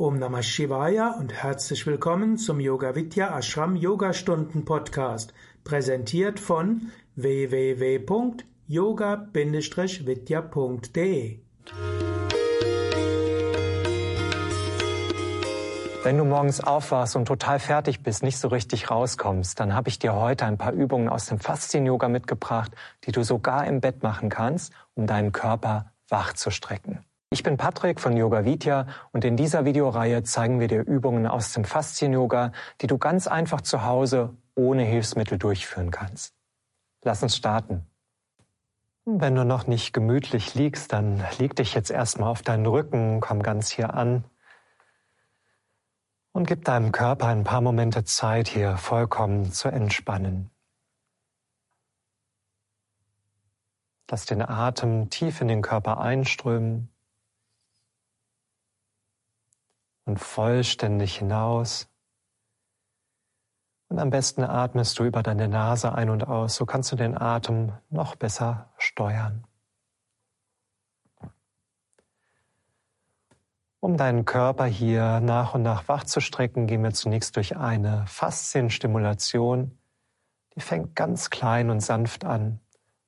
Om Namah Shivaya und herzlich willkommen zum Yoga Vidya Ashram Yogastunden Podcast, präsentiert von www.yoga-vidya.de. Wenn du morgens aufwachst und total fertig bist, nicht so richtig rauskommst, dann habe ich dir heute ein paar Übungen aus dem Faszien-Yoga mitgebracht, die du sogar im Bett machen kannst, um deinen Körper wach zu strecken. Ich bin Patrick von Yoga Vidya und in dieser Videoreihe zeigen wir dir Übungen aus dem Faszien-Yoga, die du ganz einfach zu Hause ohne Hilfsmittel durchführen kannst. Lass uns starten. Wenn du noch nicht gemütlich liegst, dann leg dich jetzt erstmal auf deinen Rücken, komm ganz hier an und gib deinem Körper ein paar Momente Zeit, hier vollkommen zu entspannen. Lass den Atem tief in den Körper einströmen und vollständig hinaus. Und am besten atmest du über deine Nase ein und aus. So kannst du den Atem noch besser steuern. Um deinen Körper hier nach und nach wach zu strecken, gehen wir zunächst durch eine Faszienstimulation. Die fängt ganz klein und sanft an.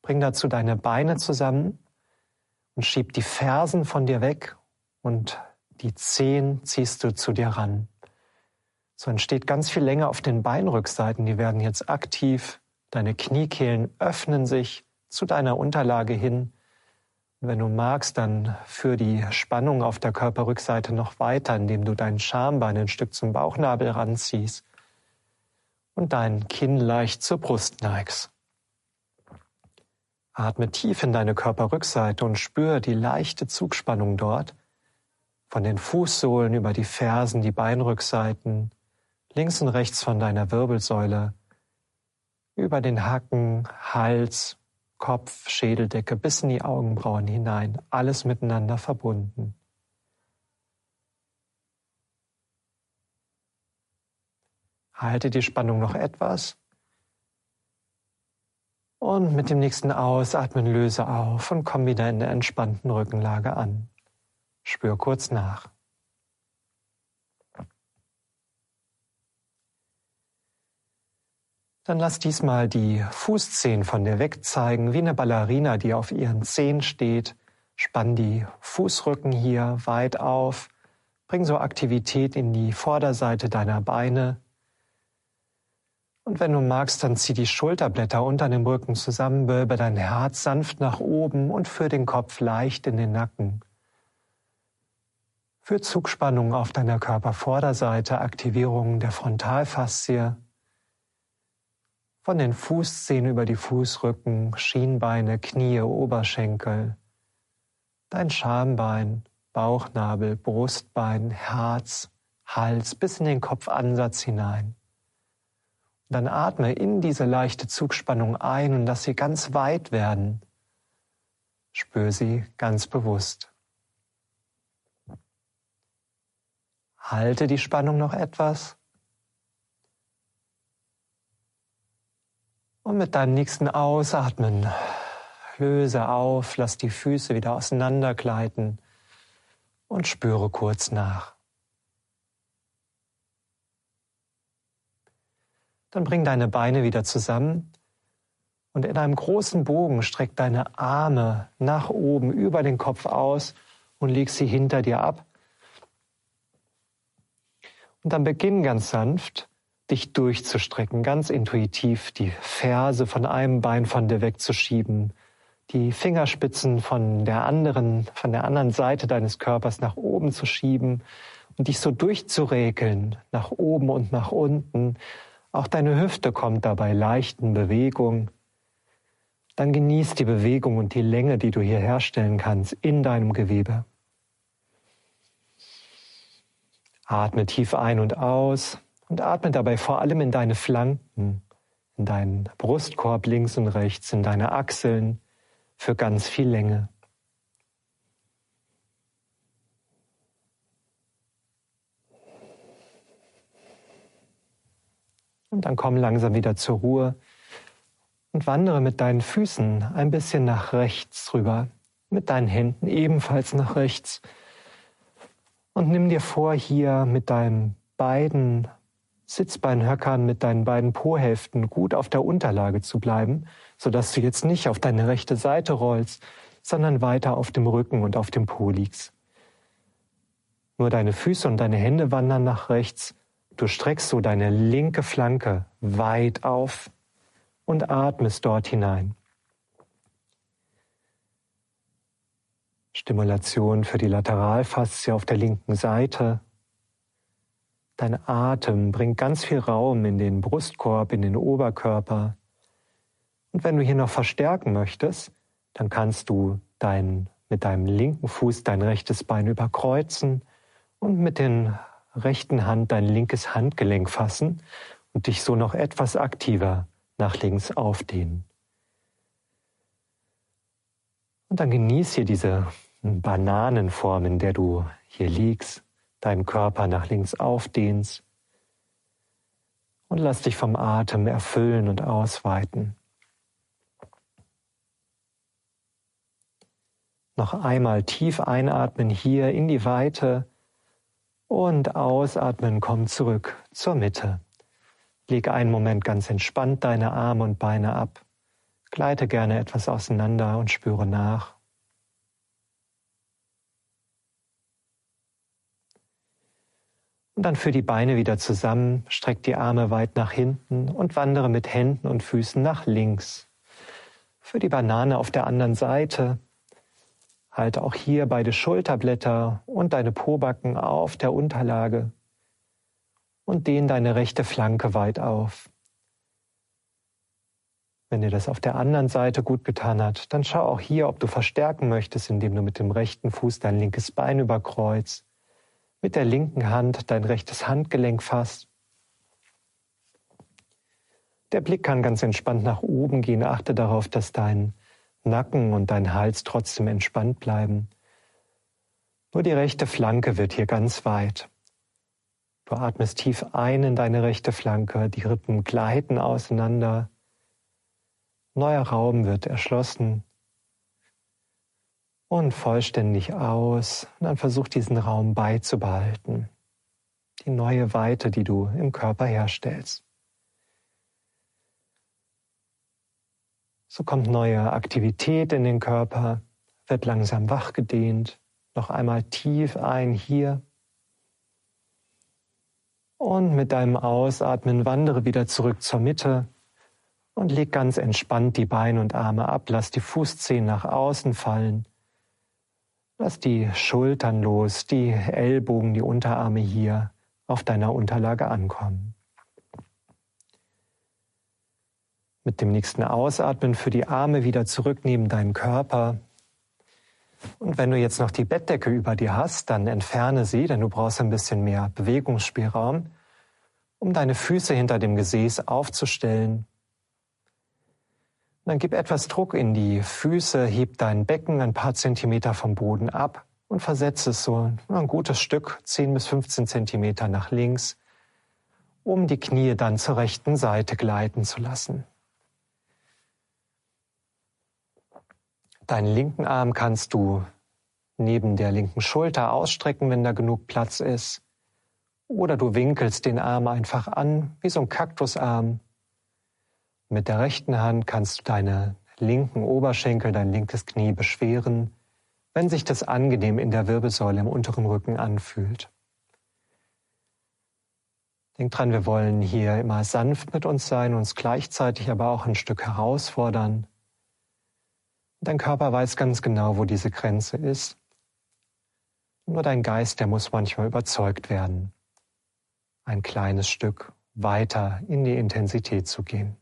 Bring dazu deine Beine zusammen und schieb die Fersen von dir weg und die Zehen ziehst du zu dir ran. So entsteht ganz viel Länge auf den Beinrückseiten. Die werden jetzt aktiv. Deine Kniekehlen öffnen sich zu deiner Unterlage hin. Und wenn du magst, dann führ die Spannung auf der Körperrückseite noch weiter, indem du dein Schambein ein Stück zum Bauchnabel ranziehst und dein Kinn leicht zur Brust neigst. Atme tief in deine Körperrückseite und spüre die leichte Zugspannung dort von den Fußsohlen über die Fersen, die Beinrückseiten, links und rechts von deiner Wirbelsäule, über den Hacken, Hals, Kopf, Schädeldecke bis in die Augenbrauen hinein, alles miteinander verbunden. Halte die Spannung noch etwas. Und mit dem nächsten Ausatmen löse auf und komm wieder in der entspannten Rückenlage an. Spür kurz nach. Dann lass diesmal die Fußzehen von dir wegzeigen, wie eine Ballerina, die auf ihren Zehen steht. Spann die Fußrücken hier weit auf. Bring so Aktivität in die Vorderseite deiner Beine. Und wenn du magst, dann zieh die Schulterblätter unter dem Rücken zusammen, wölbe dein Herz sanft nach oben und führ den Kopf leicht in den Nacken. Für Zugspannung auf deiner Körpervorderseite, Aktivierung der Frontalfaszie, von den Fußzehen über die Fußrücken, Schienbeine, Knie, Oberschenkel, dein Schambein, Bauchnabel, Brustbein, Herz, Hals bis in den Kopfansatz hinein. Und dann atme in diese leichte Zugspannung ein und lass sie ganz weit werden. Spür sie ganz bewusst. Halte die Spannung noch etwas. Und mit deinem nächsten Ausatmen löse auf, lass die Füße wieder auseinandergleiten und spüre kurz nach. Dann bring deine Beine wieder zusammen und in einem großen Bogen streck deine Arme nach oben über den Kopf aus und leg sie hinter dir ab. Und dann beginn ganz sanft, dich durchzustrecken, ganz intuitiv die Ferse von einem Bein von dir wegzuschieben, die Fingerspitzen von der anderen, von der anderen Seite deines Körpers nach oben zu schieben und dich so durchzuregeln, nach oben und nach unten. Auch deine Hüfte kommt dabei leicht in Bewegung. Dann genieß die Bewegung und die Länge, die du hier herstellen kannst in deinem Gewebe. Atme tief ein und aus und atme dabei vor allem in deine Flanken, in deinen Brustkorb links und rechts, in deine Achseln für ganz viel Länge. Und dann komm langsam wieder zur Ruhe und wandere mit deinen Füßen ein bisschen nach rechts rüber, mit deinen Händen ebenfalls nach rechts Und nimm dir vor, hier mit deinen beiden Sitzbeinhöckern, mit deinen beiden Po-Hälften gut auf der Unterlage zu bleiben, sodass du jetzt nicht auf deine rechte Seite rollst, sondern weiter auf dem Rücken und auf dem Po liegst. Nur deine Füße und deine Hände wandern nach rechts. Du streckst so deine linke Flanke weit auf und atmest dort hinein. Stimulation für die Lateralfaszie auf der linken Seite. Dein Atem bringt ganz viel Raum in den Brustkorb, in den Oberkörper. Und wenn du hier noch verstärken möchtest, dann kannst du dein, mit deinem linken Fuß dein rechtes Bein überkreuzen und mit den rechten Hand dein linkes Handgelenk fassen und dich so noch etwas aktiver nach links aufdehnen. Und dann genieß hier diese Bananenform, in der du hier liegst, deinen Körper nach links aufdehnst und lass dich vom Atem erfüllen und ausweiten. Noch einmal tief einatmen hier in die Weite und ausatmen, komm zurück zur Mitte. Leg einen Moment ganz entspannt deine Arme und Beine ab. Gleite gerne etwas auseinander und spüre nach. Und dann führ die Beine wieder zusammen, streck die Arme weit nach hinten und wandere mit Händen und Füßen nach links. Für die Banane auf der anderen Seite. Halte auch hier beide Schulterblätter und deine Pobacken auf der Unterlage und dehn deine rechte Flanke weit auf. Wenn dir das auf der anderen Seite gut getan hat, dann schau auch hier, ob du verstärken möchtest, indem du mit dem rechten Fuß dein linkes Bein überkreuzt mit der linken Hand dein rechtes Handgelenk fasst. Der Blick kann ganz entspannt nach oben gehen. Achte darauf, dass dein Nacken und dein Hals trotzdem entspannt bleiben. Nur die rechte Flanke wird hier ganz weit. Du atmest tief ein in deine rechte Flanke, die Rippen gleiten auseinander. Neuer Raum wird erschlossen und vollständig aus. Und dann versuch diesen Raum beizubehalten. Die neue Weite, die du im Körper herstellst. So kommt neue Aktivität in den Körper, wird langsam wachgedehnt. Noch einmal tief ein hier. Und mit deinem Ausatmen wandere wieder zurück zur Mitte und leg ganz entspannt die Beine und Arme ab. Lass die Fußzehen nach außen fallen. Lass die Schultern los, die Ellbogen, die Unterarme hier auf deiner Unterlage ankommen. Mit dem nächsten Ausatmen für die Arme wieder zurück neben deinen Körper. Und wenn du jetzt noch die Bettdecke über dir hast, dann entferne sie, denn du brauchst ein bisschen mehr Bewegungsspielraum, um deine Füße hinter dem Gesäß aufzustellen dann gib etwas Druck in die Füße, heb dein Becken ein paar Zentimeter vom Boden ab und versetze es so ein gutes Stück, 10 bis 15 Zentimeter nach links, um die Knie dann zur rechten Seite gleiten zu lassen. Deinen linken Arm kannst du neben der linken Schulter ausstrecken, wenn da genug Platz ist. Oder du winkelst den Arm einfach an, wie so ein Kaktusarm, mit der rechten Hand kannst du deine linken Oberschenkel, dein linkes Knie beschweren, wenn sich das angenehm in der Wirbelsäule im unteren Rücken anfühlt. Denk dran, wir wollen hier immer sanft mit uns sein, uns gleichzeitig aber auch ein Stück herausfordern. Dein Körper weiß ganz genau, wo diese Grenze ist. Nur dein Geist, der muss manchmal überzeugt werden, ein kleines Stück weiter in die Intensität zu gehen.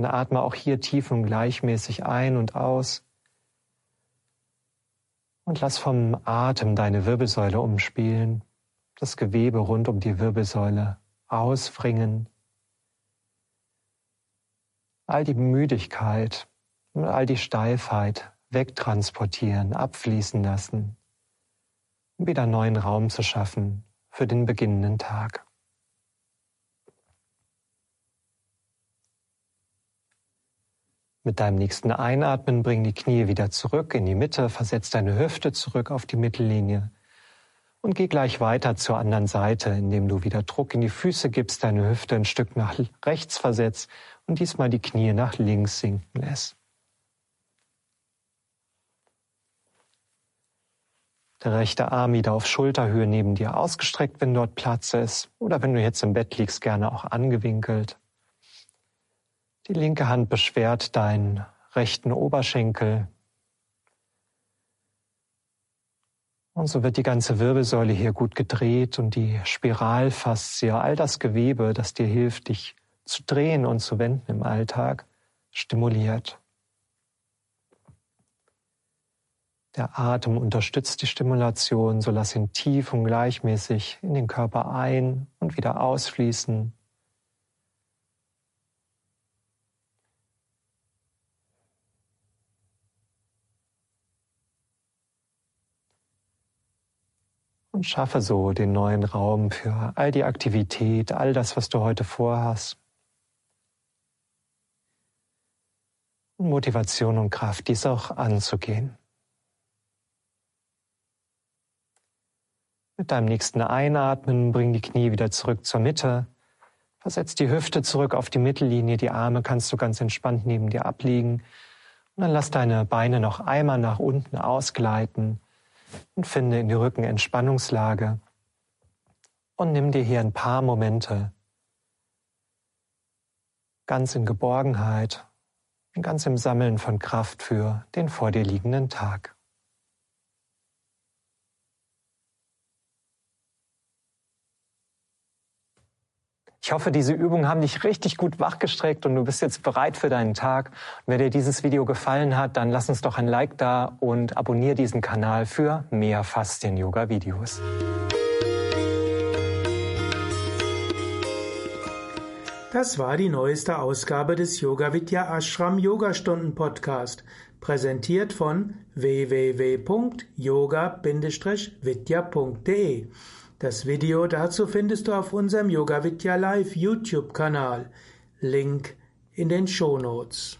Dann atme auch hier tief und gleichmäßig ein und aus. Und lass vom Atem deine Wirbelsäule umspielen, das Gewebe rund um die Wirbelsäule ausfringen. All die Müdigkeit und all die Steifheit wegtransportieren, abfließen lassen, um wieder neuen Raum zu schaffen für den beginnenden Tag. Mit deinem nächsten Einatmen bring die Knie wieder zurück in die Mitte, versetz deine Hüfte zurück auf die Mittellinie. Und geh gleich weiter zur anderen Seite, indem du wieder Druck in die Füße gibst, deine Hüfte ein Stück nach rechts versetzt und diesmal die Knie nach links sinken lässt. Der rechte Arm wieder auf Schulterhöhe neben dir ausgestreckt, wenn dort Platz ist. Oder wenn du jetzt im Bett liegst, gerne auch angewinkelt. Die linke Hand beschwert deinen rechten Oberschenkel. Und so wird die ganze Wirbelsäule hier gut gedreht und die Spiralfaszie, all das Gewebe, das dir hilft, dich zu drehen und zu wenden im Alltag, stimuliert. Der Atem unterstützt die Stimulation, so lass ihn tief und gleichmäßig in den Körper ein und wieder ausfließen. Und schaffe so den neuen Raum für all die Aktivität, all das, was du heute vorhast. Motivation und Kraft, dies auch anzugehen. Mit deinem nächsten Einatmen bring die Knie wieder zurück zur Mitte. Versetz die Hüfte zurück auf die Mittellinie. Die Arme kannst du ganz entspannt neben dir ablegen. Und dann lass deine Beine noch einmal nach unten ausgleiten und finde in die Rückenentspannungslage. Und nimm dir hier ein paar Momente ganz in Geborgenheit und ganz im Sammeln von Kraft für den vor dir liegenden Tag. Ich hoffe, diese Übungen haben dich richtig gut wachgestreckt und du bist jetzt bereit für deinen Tag. Und wenn dir dieses Video gefallen hat, dann lass uns doch ein Like da und abonniere diesen Kanal für mehr Faszien-Yoga-Videos. Das war die neueste Ausgabe des Yoga Vidya Ashram Yogastunden Podcast, präsentiert von www.yoga-vidya.de. Das Video dazu findest du auf unserem Yoga Vidya Live YouTube Kanal. Link in den Show Notes.